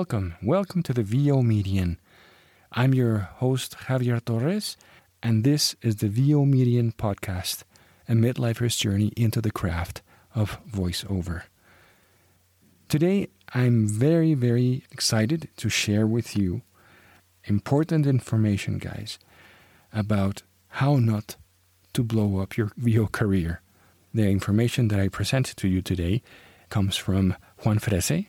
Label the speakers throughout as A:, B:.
A: welcome. Welcome to the VO Median. I'm your host, Javier Torres, and this is the VO Median podcast, a midlifer's journey into the craft of voiceover. Today, I'm very, very excited to share with you important information, guys, about how not to blow up your VO career. The information that I present to you today comes from Juan Frese,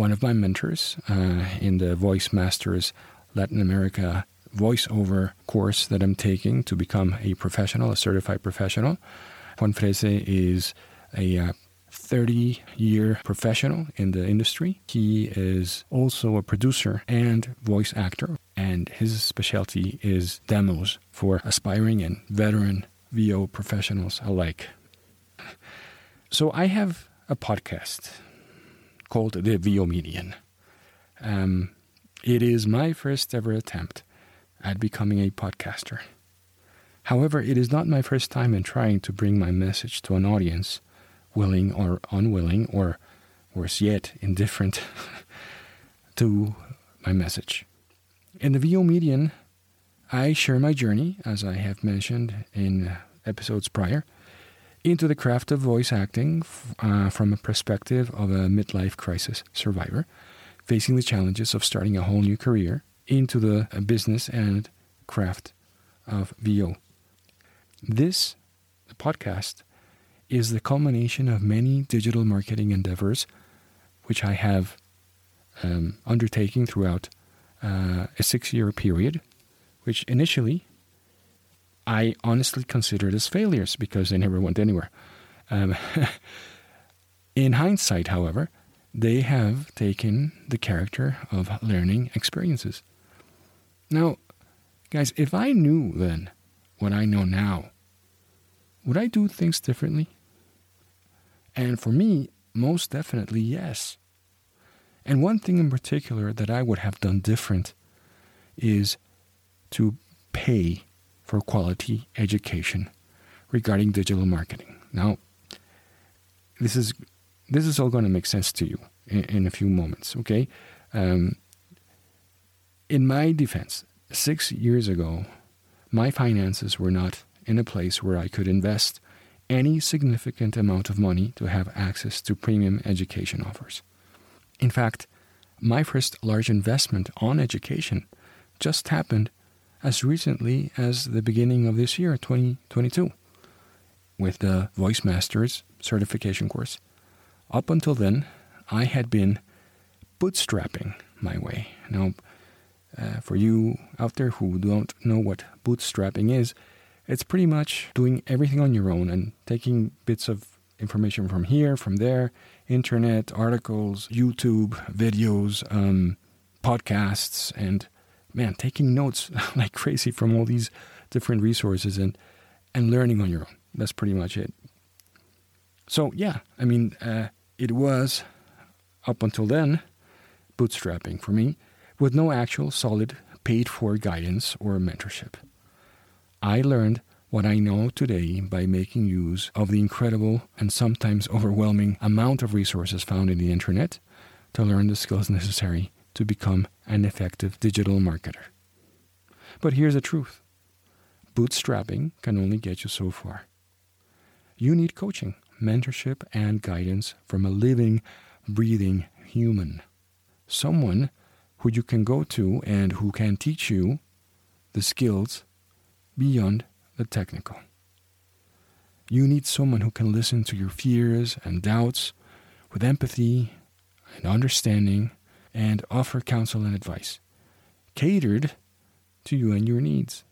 A: one of my mentors uh, in the Voice Masters Latin America voiceover course that I'm taking to become a professional, a certified professional. Juan Frese is a 30 uh, year professional in the industry. He is also a producer and voice actor, and his specialty is demos for aspiring and veteran VO professionals alike. So I have a podcast called the VO Median. Um, it is my first ever attempt at becoming a podcaster. However, it is not my first time in trying to bring my message to an audience, willing or unwilling, or worse yet, indifferent to my message. In the VO Median, I share my journey, as I have mentioned in episodes prior, into the craft of voice acting uh, from a perspective of a midlife crisis survivor facing the challenges of starting a whole new career into the uh, business and craft of VO. This podcast is the culmination of many digital marketing endeavors which I have um, undertaken throughout uh, a six year period, which initially I honestly considered as failures because they never went anywhere. Um, in hindsight, however, they have taken the character of learning experiences. Now, guys, if I knew then what I know now, would I do things differently? And for me, most definitely yes. And one thing in particular that I would have done different is to pay for quality education regarding digital marketing. Now, this is this is all going to make sense to you in, in a few moments. Okay, um, in my defense, six years ago, my finances were not in a place where I could invest any significant amount of money to have access to premium education offers. In fact, my first large investment on education just happened as recently as the beginning of this year, 2022, with the Voice Masters certification course. Up until then, I had been bootstrapping my way. Now, uh, for you out there who don't know what bootstrapping is, it's pretty much doing everything on your own and taking bits of information from here, from there, internet, articles, YouTube, videos, um, podcasts, and man, taking notes like crazy from all these different resources and and learning on your own. That's pretty much it. So yeah, I mean, uh, it was up until then bootstrapping for me, with no actual solid paid for guidance or mentorship. I learned what I know today by making use of the incredible and sometimes overwhelming amount of resources found in the internet to learn the skills necessary to become an effective digital marketer. But here's the truth bootstrapping can only get you so far. You need coaching, mentorship, and guidance from a living, breathing human. Someone who you can go to and who can teach you the skills beyond the technical. You need someone who can listen to your fears and doubts with empathy and understanding and offer counsel and advice catered to you and your needs.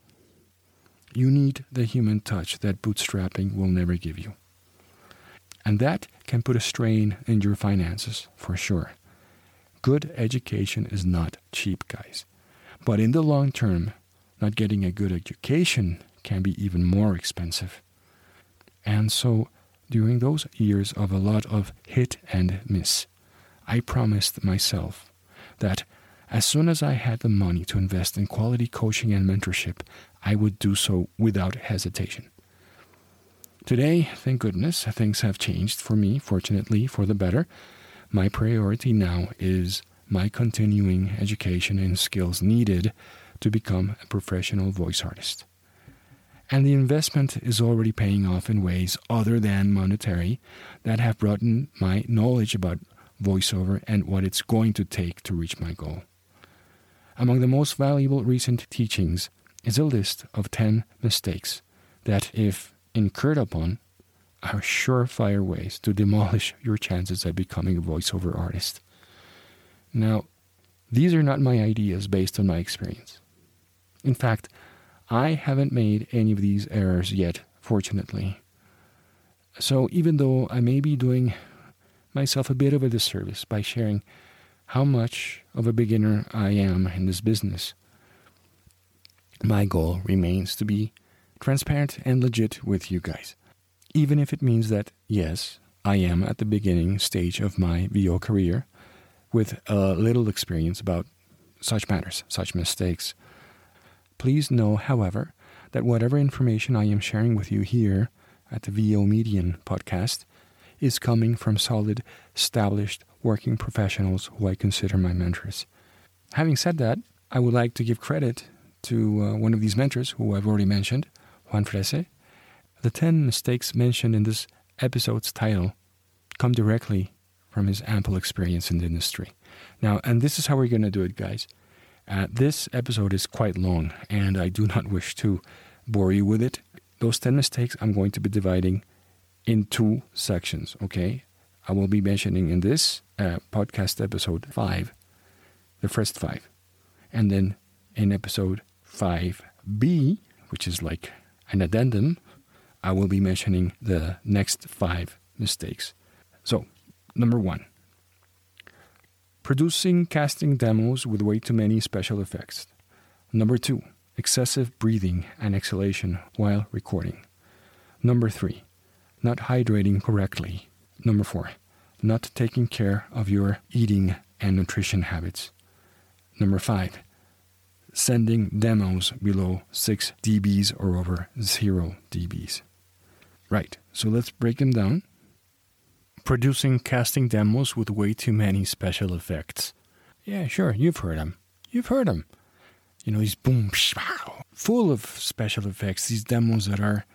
A: You need the human touch that bootstrapping will never give you. And that can put a strain in your finances for sure. Good education is not cheap, guys. But in the long term, not getting a good education can be even more expensive. And so, during those years of a lot of hit and miss, I promised myself that as soon as I had the money to invest in quality coaching and mentorship, I would do so without hesitation. Today, thank goodness, things have changed for me, fortunately, for the better. My priority now is my continuing education and skills needed to become a professional voice artist. And the investment is already paying off in ways other than monetary that have broadened my knowledge about voiceover and what it's going to take to reach my goal. Among the most valuable recent teachings is a list of 10 mistakes that, if incurred upon, are surefire ways to demolish your chances at becoming a voiceover artist. Now, these are not my ideas based on my experience. In fact, I haven't made any of these errors yet, fortunately. So even though I may be doing myself a bit of a disservice by sharing how much of a beginner I am in this business, my goal remains to be transparent and legit with you guys. Even if it means that, yes, I am at the beginning stage of my VO career with a little experience about such matters, such mistakes. Please know, however, that whatever information I am sharing with you here at the VO Median podcast is coming from solid, established working professionals who I consider my mentors. Having said that, I would like to give credit to uh, one of these mentors who I've already mentioned, Juan Frese. The 10 mistakes mentioned in this episode's title come directly from his ample experience in the industry. Now, and this is how we're going to do it, guys. Uh, this episode is quite long, and I do not wish to bore you with it. Those 10 mistakes I'm going to be dividing in two sections, okay? I will be mentioning in this uh, podcast episode 5, the first five. And then in episode 5b, which is like an addendum, I will be mentioning the next five mistakes. So, number one producing casting demos with way too many special effects. Number two, excessive breathing and exhalation while recording. Number three, not hydrating correctly. Number four, not taking care of your eating and nutrition habits. Number five, sending demos below 6 dBs or over 0 dBs. Right, so let's break them down. Producing casting demos with way too many special effects. Yeah, sure, you've heard them. You've heard them. You know, these boom, wow, full of special effects, these demos that are,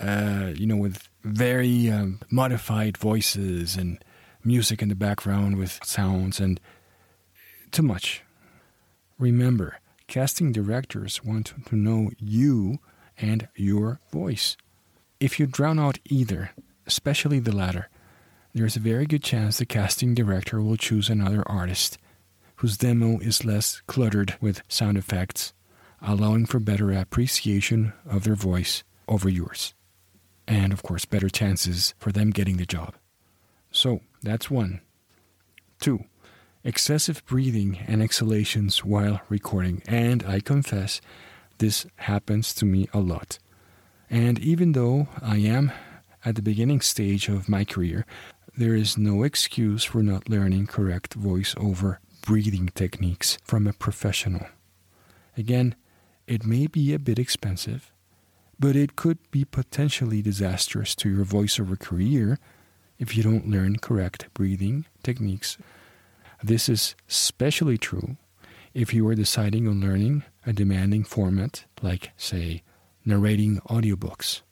A: uh, you know, with very um, modified voices and music in the background with sounds and too much. Remember, casting directors want to know you and your voice. If you drown out either, especially the latter, there is a very good chance the casting director will choose another artist whose demo is less cluttered with sound effects, allowing for better appreciation of their voice over yours. And of course, better chances for them getting the job. So, that's one. Two, excessive breathing and exhalations while recording. And I confess, this happens to me a lot. And even though I am at the beginning stage of my career, there is no excuse for not learning correct voice-over breathing techniques from a professional. Again, it may be a bit expensive, but it could be potentially disastrous to your voiceover career if you don't learn correct breathing techniques. This is especially true if you are deciding on learning a demanding format like, say, narrating audiobooks.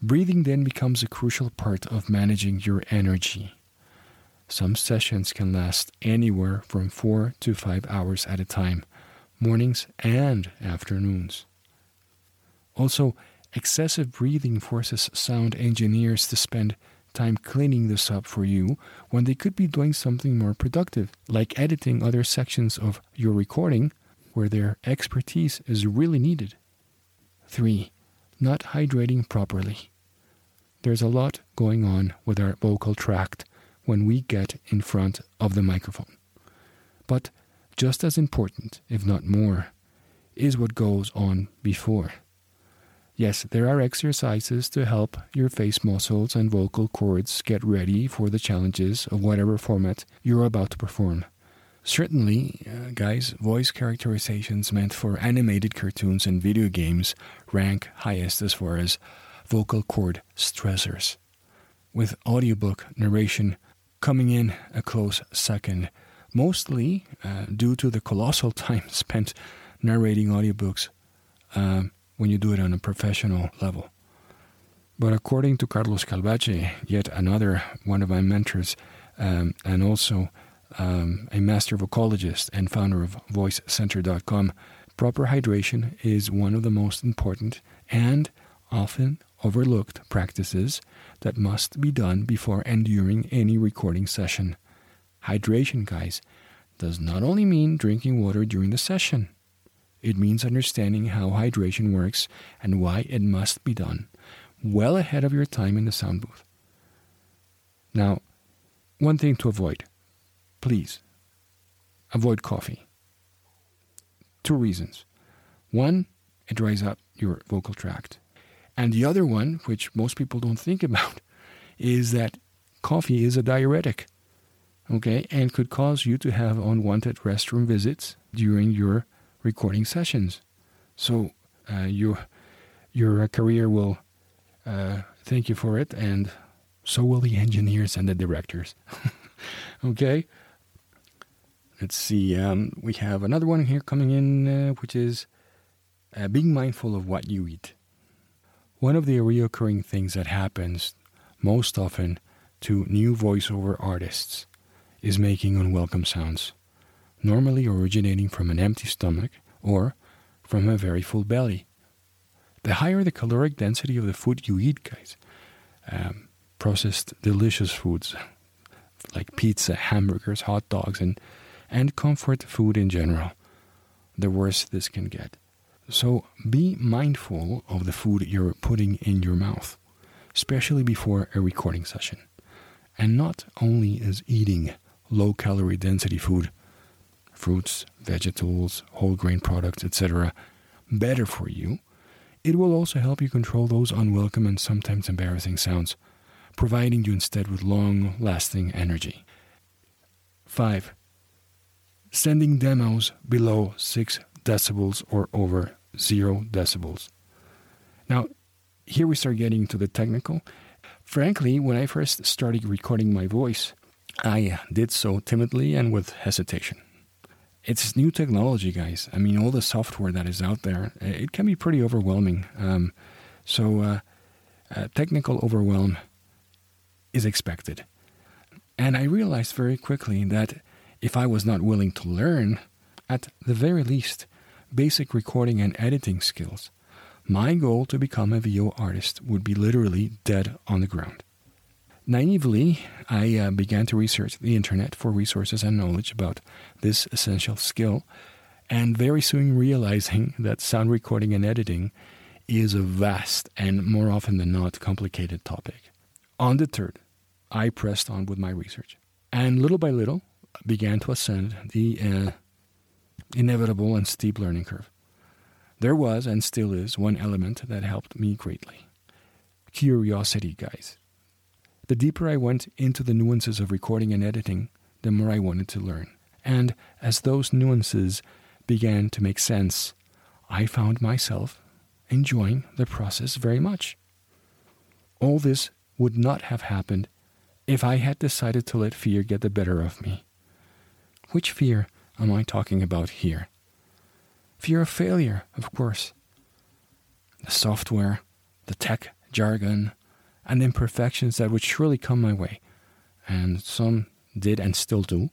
A: Breathing then becomes a crucial part of managing your energy. Some sessions can last anywhere from four to five hours at a time, mornings and afternoons. Also, excessive breathing forces sound engineers to spend time cleaning this up for you when they could be doing something more productive, like editing other sections of your recording where their expertise is really needed. 3. Not hydrating properly. There's a lot going on with our vocal tract when we get in front of the microphone. But just as important, if not more, is what goes on before. Yes, there are exercises to help your face muscles and vocal cords get ready for the challenges of whatever format you're about to perform. Certainly, uh, guys, voice characterizations meant for animated cartoons and video games rank highest as far as vocal cord stressors, with audiobook narration coming in a close second, mostly uh, due to the colossal time spent narrating audiobooks um, when you do it on a professional level. But according to Carlos Calvache, yet another one of my mentors, um, and also um, a master vocalist and founder of VoiceCenter.com, proper hydration is one of the most important and often overlooked practices that must be done before and during any recording session. Hydration, guys, does not only mean drinking water during the session. It means understanding how hydration works and why it must be done well ahead of your time in the sound booth. Now, one thing to avoid please avoid coffee. Two reasons. One, it dries up your vocal tract. And the other one, which most people don't think about, is that coffee is a diuretic, okay, and could cause you to have unwanted restroom visits during your recording sessions. So uh, your your career will uh, thank you for it, and so will the engineers and the directors. okay. Let's see. Um, we have another one here coming in, uh, which is uh, being mindful of what you eat. One of the recurring things that happens most often to new voiceover artists is making unwelcome sounds, normally originating from an empty stomach or from a very full belly the higher the caloric density of the food you eat, guys. Um, processed delicious foods like pizza, hamburgers, hot dogs, and, and comfort food in general, the worse this can get. So be mindful of the food you're putting in your mouth, especially before a recording session. And not only is eating low calorie density food, fruits, vegetables, whole grain products, etc., better for you, it will also help you control those unwelcome and sometimes embarrassing sounds, providing you instead with long lasting energy. 5. Sending demos below 6 decibels or over 0 decibels. Now, here we start getting to the technical. Frankly, when I first started recording my voice, I did so timidly and with hesitation it's new technology, guys. I mean, all the software that is out there, it can be pretty overwhelming. Um, so, uh, uh, technical overwhelm is expected. And I realized very quickly that if I was not willing to learn, at the very least, basic recording and editing skills, my goal to become a VO artist would be literally dead on the ground. Naively, I uh, began to research the internet for resources and knowledge about this essential skill, and very soon realizing that sound recording and editing is a vast and more often than not complicated topic. Undeterred, I pressed on with my research, and little by little began to ascend the uh, inevitable and steep learning curve. There was and still is one element that helped me greatly curiosity, guys. The deeper I went into the nuances of recording and editing, the more I wanted to learn. And as those nuances began to make sense, I found myself enjoying the process very much. All this would not have happened if I had decided to let fear get the better of me. Which fear am I talking about here? Fear of failure, of course. The software, the tech jargon, and imperfections that would surely come my way, and some did and still do,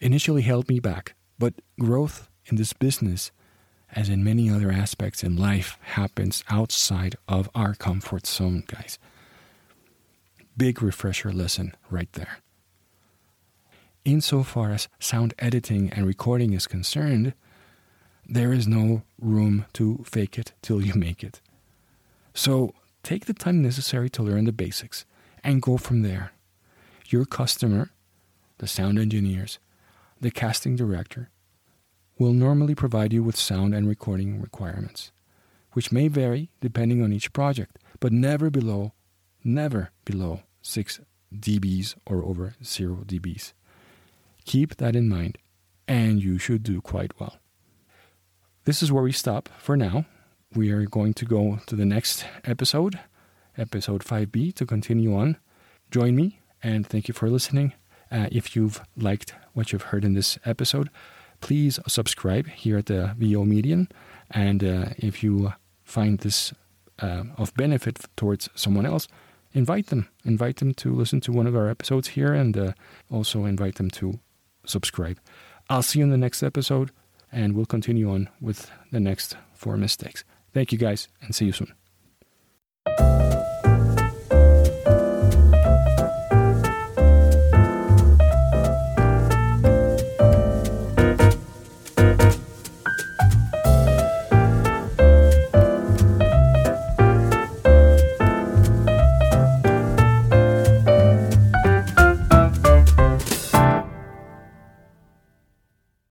A: initially held me back. But growth in this business, as in many other aspects in life, happens outside of our comfort zone, guys. Big refresher lesson right there. Insofar as sound editing and recording is concerned, there is no room to fake it till you make it. So Take the time necessary to learn the basics and go from there. Your customer, the sound engineers, the casting director, will normally provide you with sound and recording requirements, which may vary depending on each project, but never below, never below 6 dBs or over 0 dBs. Keep that in mind, and you should do quite well. This is where we stop for now we are going to go to the next episode, episode 5b, to continue on. Join me, and thank you for listening. Uh, if you've liked what you've heard in this episode, please subscribe here at the VO Median. And uh, if you find this uh, of benefit towards someone else, invite them. Invite them to listen to one of our episodes here and uh, also invite them to subscribe. I'll see you in the next episode and we'll continue on with the next four mistakes. Thank you guys and see you soon.